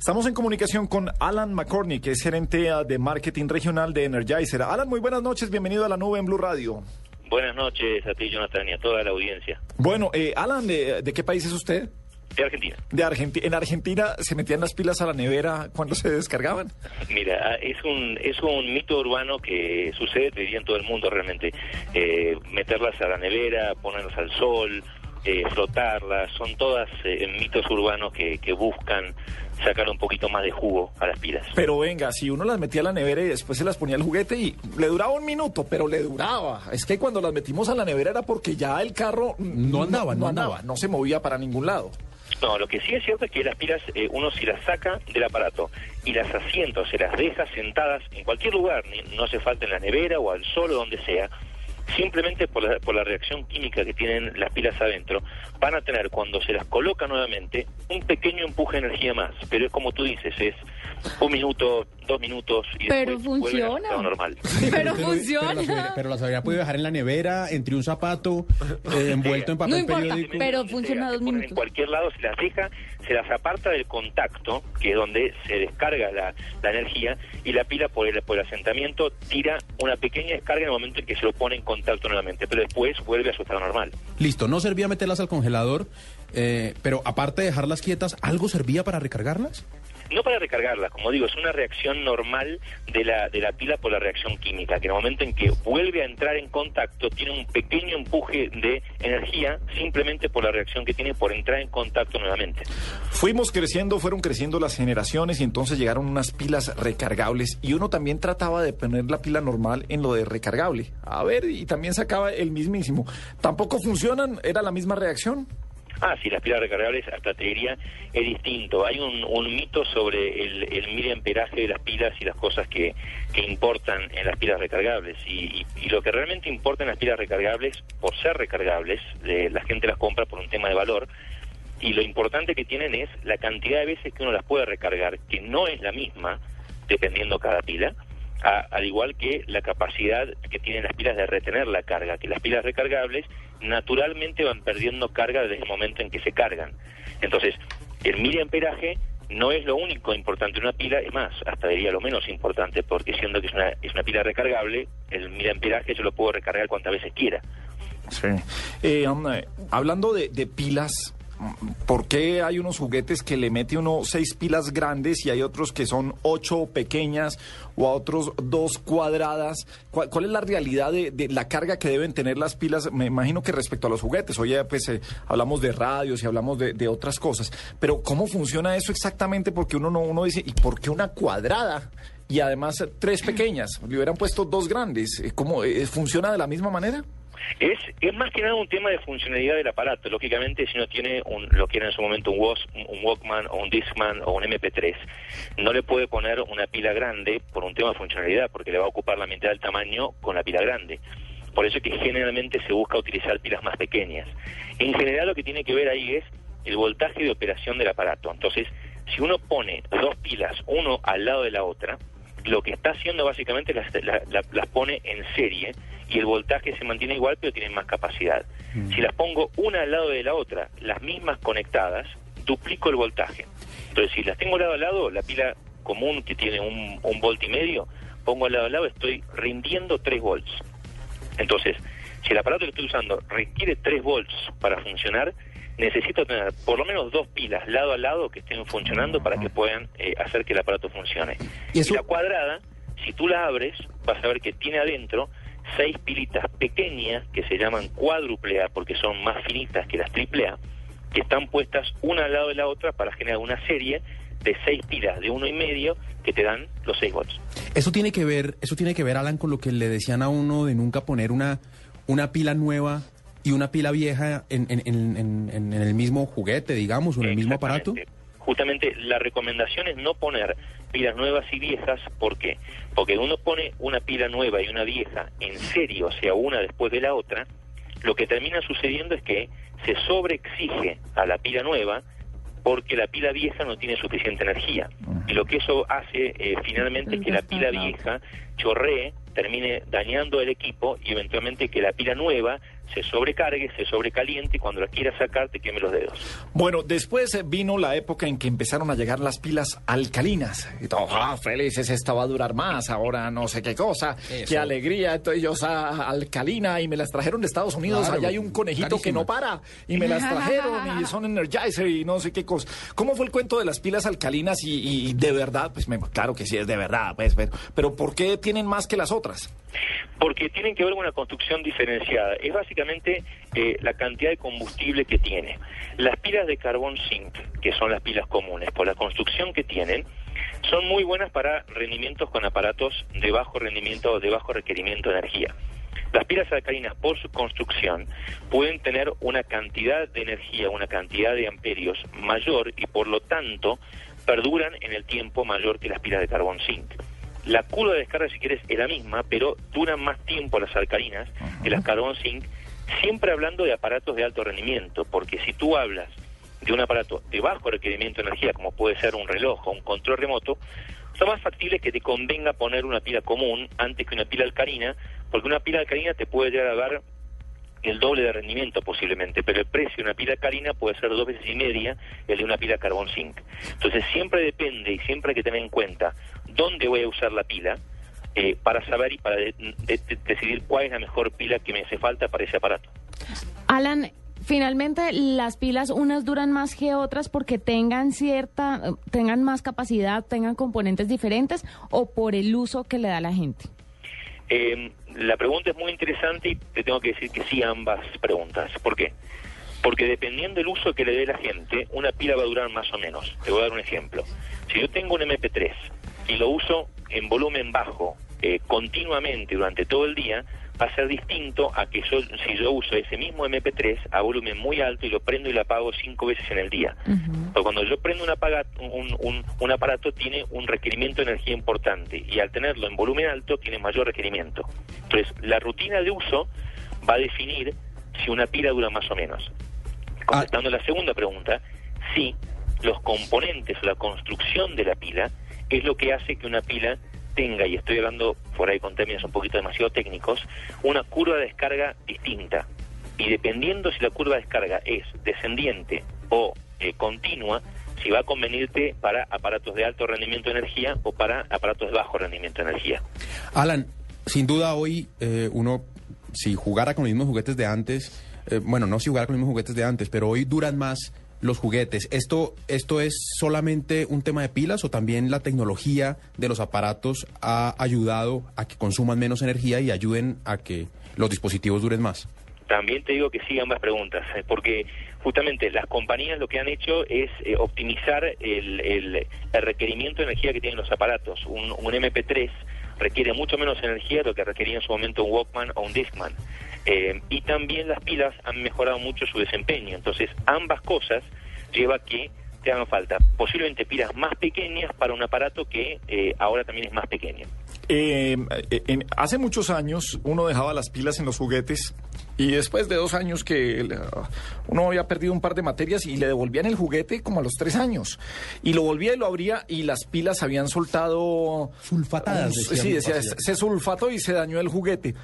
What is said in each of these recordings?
Estamos en comunicación con Alan McCorney, que es gerente ah, de marketing regional de Energizer. Alan, muy buenas noches, bienvenido a la nube en Blue Radio. Buenas noches a ti, Jonathan, y a toda la audiencia. Bueno, eh, Alan, ¿de, ¿de qué país es usted? De Argentina. De Argentina. ¿En Argentina se metían las pilas a la nevera cuando se descargaban? Mira, es un es un mito urbano que sucede, diría, en todo el mundo realmente. Eh, meterlas a la nevera, ponerlas al sol, eh, flotarlas, son todas eh, mitos urbanos que, que buscan sacar un poquito más de jugo a las pilas. Pero venga, si uno las metía a la nevera y después se las ponía al juguete y le duraba un minuto, pero le duraba. Es que cuando las metimos a la nevera era porque ya el carro No andaba, no andaba. no se movía para ningún lado. No, lo que sí es cierto es que las pilas eh, uno si las saca del aparato y las asientos se las deja sentadas en cualquier lugar, ni- no hace falta en la nevera o al sol o donde sea, simplemente por la, por la reacción química que tienen las pilas adentro, van a tener cuando se las coloca nuevamente un pequeño empuje de energía más, pero es como tú dices, es un minuto, dos minutos y Pero después a funciona. estado normal. Pero Pero, funciona. las pero las habría podido dejar en la nevera, entre un zapato, eh, envuelto en papel No importa, periódico. pero funciona dos minutos. En cualquier lado se las deja, se las aparta del contacto, que es donde se descarga la, la energía, y la pila por el, por el asentamiento tira una pequeña descarga en el momento en que se lo pone en contacto nuevamente, pero después vuelve a su estado normal. Listo, no servía meterlas al congelador, eh, pero aparte de dejarlas quietas, ¿algo servía para recargarlas? No para recargarla, como digo, es una reacción normal de la, de la pila por la reacción química, que en el momento en que vuelve a entrar en contacto tiene un pequeño empuje de energía simplemente por la reacción que tiene por entrar en contacto nuevamente. Fuimos creciendo, fueron creciendo las generaciones y entonces llegaron unas pilas recargables y uno también trataba de poner la pila normal en lo de recargable. A ver, y también sacaba el mismísimo. ¿Tampoco funcionan? ¿Era la misma reacción? Ah, sí, las pilas recargables, hasta te diría, es distinto. Hay un, mito sobre el, el miliamperaje de las pilas y las cosas que, que importan en las pilas recargables. Y, lo que realmente importa en las pilas recargables, por ser recargables, la gente las compra por un tema de valor, y lo importante que tienen es la cantidad de veces que uno las puede recargar, que no es la misma, dependiendo cada pila, a- al igual que la capacidad que tienen las pilas de retener la carga, que las pilas recargables naturalmente van perdiendo carga desde el momento en que se cargan. Entonces, el miliamperaje no es lo único importante en una pila, es más, hasta diría lo menos importante, porque siendo que es una, es una pila recargable, el miliamperaje yo lo puedo recargar cuantas veces quiera. Sí. Eh, hablando de, de pilas, ¿por qué hay unos juguetes que le mete uno seis pilas grandes y hay otros que son ocho pequeñas o a otros dos cuadradas? ¿Cuál, es la realidad de, la carga que deben tener las pilas? Me imagino que respecto a los juguetes, oye, pues eh, hablamos de radios y hablamos de, otras cosas, pero ¿cómo funciona eso exactamente? Porque uno no uno dice, ¿y por qué una cuadrada? Y además eh, tres pequeñas, le hubieran puesto dos grandes. Eh, ¿Cómo eh, funciona de la misma manera? Es, es más que nada un tema de funcionalidad del aparato. Lógicamente, si uno tiene un, lo que era en su momento un, un Walkman o un Discman o un MP3, no le puede poner una pila grande por un tema de funcionalidad, porque le va a ocupar la mitad del tamaño con la pila grande. Por eso es que generalmente se busca utilizar pilas más pequeñas. En general, lo que tiene que ver ahí es el voltaje de operación del aparato. Entonces, si uno pone dos pilas, uno al lado de la otra, lo que está haciendo básicamente las, la- la- las pone en serie y el voltaje se mantiene igual pero tienen más capacidad. Si las pongo una al lado de la otra, las mismas conectadas, duplico el voltaje. Entonces si las tengo lado a lado, la pila común que tiene un, un volt y medio, pongo al lado a lado, estoy rindiendo 3 volts. Entonces, si el aparato que estoy usando requiere 3 volts para funcionar, necesito tener por lo menos dos pilas lado a lado que estén funcionando para que puedan eh, hacer que el aparato funcione. Y la cuadrada, si tú la abres, vas a ver que tiene adentro seis pilitas pequeñas que se llaman cuádruple A porque son más finitas que las triple A, que están puestas una al lado de la otra para generar una serie de seis pilas de uno y medio que te dan los 6 volts. Eso tiene que ver, eso tiene que ver, Alan, con lo que le decían a uno de nunca poner una, una pila nueva y una pila vieja en, en- en- en- en el mismo juguete, digamos, o en el mismo aparato. Justamente la recomendación es no poner pilas nuevas y viejas, ¿por qué? Porque uno pone una pila nueva y una vieja en serio, o sea, una después de la otra, lo que termina sucediendo es que se sobreexige a la pila nueva porque la pila vieja no tiene suficiente energía. Y lo que eso hace eh, finalmente es que la pila vieja chorree, termine dañando el equipo y eventualmente que la pila nueva se sobrecargue, se sobrecaliente y cuando la quieras sacar te queme los dedos. Bueno, después eh, vino la época en que empezaron a llegar las pilas alcalinas. Y todos, ah, felices, esta va a durar más, ahora no sé qué cosa, qué alegría. Entonces yo, ah, alcalina, y me las trajeron de Estados Unidos. Claro, Allá hay un conejito que no para, y me las trajeron, y son Energizer y no sé qué cosa. ¿Cómo fue el cuento de las pilas alcalinas? Y, y de verdad, pues me- claro que sí, es de verdad, pues, pero, pero ¿por qué tienen más que las otras? Porque tienen que ver con una construcción diferenciada. Es básicamente eh, la cantidad de combustible que tiene. Las pilas de carbón zinc, que son las pilas comunes, por la construcción que tienen, son muy buenas para rendimientos con aparatos de bajo rendimiento o de bajo requerimiento de energía. Las pilas alcalinas, por su construcción, pueden tener una cantidad de energía, una cantidad de amperios mayor y, por lo tanto, perduran en el tiempo mayor que las pilas de carbón zinc. La curva de descarga, si quieres, es la misma, pero duran más tiempo las alcalinas que las carbón zinc, siempre hablando de aparatos de alto rendimiento, porque si tú hablas de un aparato de bajo requerimiento de energía, como puede ser un reloj o un control remoto, son más factibles que te convenga poner una pila común antes que una pila alcalina, porque una pila alcalina te puede llegar a dar el doble de rendimiento posiblemente, pero el precio de una pila alcalina puede ser dos veces y media el de una pila carbón zinc. Entonces siempre depende y siempre hay que tener en cuenta dónde voy a usar la pila eh, para saber y para de- de- de- decidir cuál es la mejor pila que me hace falta para ese aparato. Alan, finalmente las pilas unas duran más que otras porque tengan cierta, tengan más capacidad, tengan componentes diferentes o por el uso que le da la gente. Eh, la pregunta es muy interesante y te tengo que decir que sí a ambas preguntas. ¿Por qué? Porque dependiendo del uso que le dé la gente, una pila va a durar más o menos. Te voy a dar un ejemplo. Si yo tengo un MP3 y lo uso en volumen bajo eh, continuamente durante todo el día, va a ser distinto a que yo, si yo uso ese mismo MP3 a volumen muy alto y lo prendo y lo apago cinco veces en el día. Cuando yo prendo un, apaga- un, un- un aparato tiene un requerimiento de energía importante y al tenerlo en volumen alto tiene mayor requerimiento. Entonces, la rutina de uso va a definir si una pila dura más o menos. Contestando la segunda pregunta, sí, los componentes o la construcción de la pila es lo que hace que una pila tenga, y estoy hablando por ahí con términos un poquito demasiado técnicos, una curva de descarga distinta. Y dependiendo si la curva de descarga es descendiente o eh, continua, si va a convenirte para aparatos de alto rendimiento de energía o para aparatos de bajo rendimiento de energía. Alan, sin duda hoy eh, uno, si jugara con los mismos juguetes de antes, eh, bueno, no si jugara con los mismos juguetes de antes, pero hoy duran más los juguetes. ¿Esto, ¿Esto es solamente un tema de pilas o también la tecnología de los aparatos ha ayudado a que consuman menos energía y ayuden a que los dispositivos duren más? También te digo que sí ambas preguntas, eh, porque justamente las compañías lo que han hecho es eh, optimizar el, el- el requerimiento de energía que tienen los aparatos. Un, un MP3 requiere mucho menos energía de lo que requería en su momento un Walkman o un Discman. Eh, y también las pilas han mejorado mucho su desempeño. Entonces, ambas cosas lleva a que te hagan falta posiblemente pilas más pequeñas para un aparato que eh, ahora también es más pequeño. Eh, en- hace muchos años uno dejaba las pilas en los juguetes y después de dos años que uno había perdido un par de materias y le devolvían el juguete como a los tres años. Y lo volvía y lo abría y las pilas habían soltado... Sulfatadas, sí, decía, se sulfató y se dañó el juguete.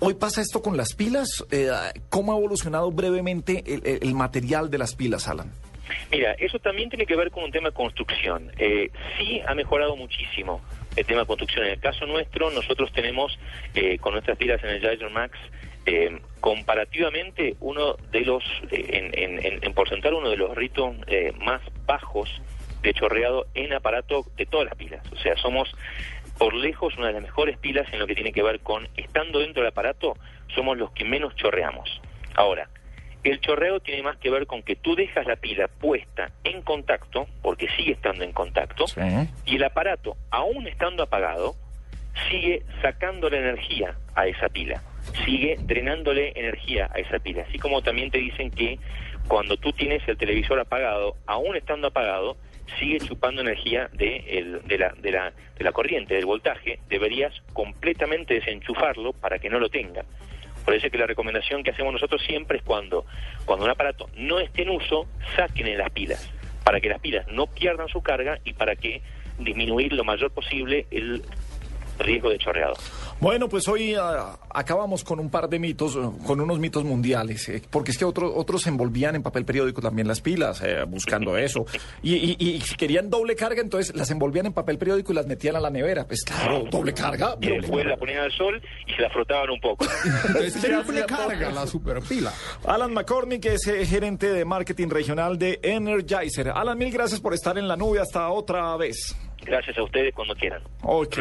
Hoy pasa esto con las pilas. Eh, ¿Cómo ha evolucionado brevemente el, el- el material de las pilas, Alan? Mira, eso también tiene que ver con un tema de construcción. Eh, sí ha mejorado muchísimo el tema de construcción. En el caso nuestro, nosotros tenemos eh, con nuestras pilas Energizer Max, eh, comparativamente uno de los, eh, en, en- en- en porcentual, uno de los ritos eh, más bajos de chorreado en aparato de todas las pilas. O sea, somos por lejos una de las mejores pilas en lo que tiene que ver con, estando dentro del aparato, somos los que menos chorreamos. Ahora, el chorreo tiene más que ver con que tú dejas la pila puesta en contacto, porque sigue estando en contacto, y el aparato, aún estando apagado, sigue sacándole energía a esa pila, sigue drenándole energía a esa pila. Así como también te dicen que cuando tú tienes el televisor apagado, aún estando apagado, sigue chupando energía de, el- de, la, de, la, de la corriente, del voltaje, deberías completamente desenchufarlo para que no lo tenga. Por eso es que la recomendación que hacemos nosotros siempre es cuando, cuando un aparato no esté en uso, saquen las pilas, para que las pilas no pierdan su carga y para que disminuir lo mayor posible el riesgo de chorreado. Bueno, pues hoy ah, acabamos con un par de mitos, eh, con unos mitos mundiales, eh, porque es que otros otros envolvían en papel periódico también las pilas, eh, buscando eso. Y, y- y si querían doble carga, entonces las envolvían en papel periódico y las metían a la nevera. Pues claro, doble carga. Y después la ponían al sol y se la frotaban un poco. Entonces, triple carga la superpila. Alan McCormick es eh, gerente de marketing regional de Energizer. Alan, mil gracias por estar en la nube hasta otra vez. Gracias a ustedes cuando quieran. Ok.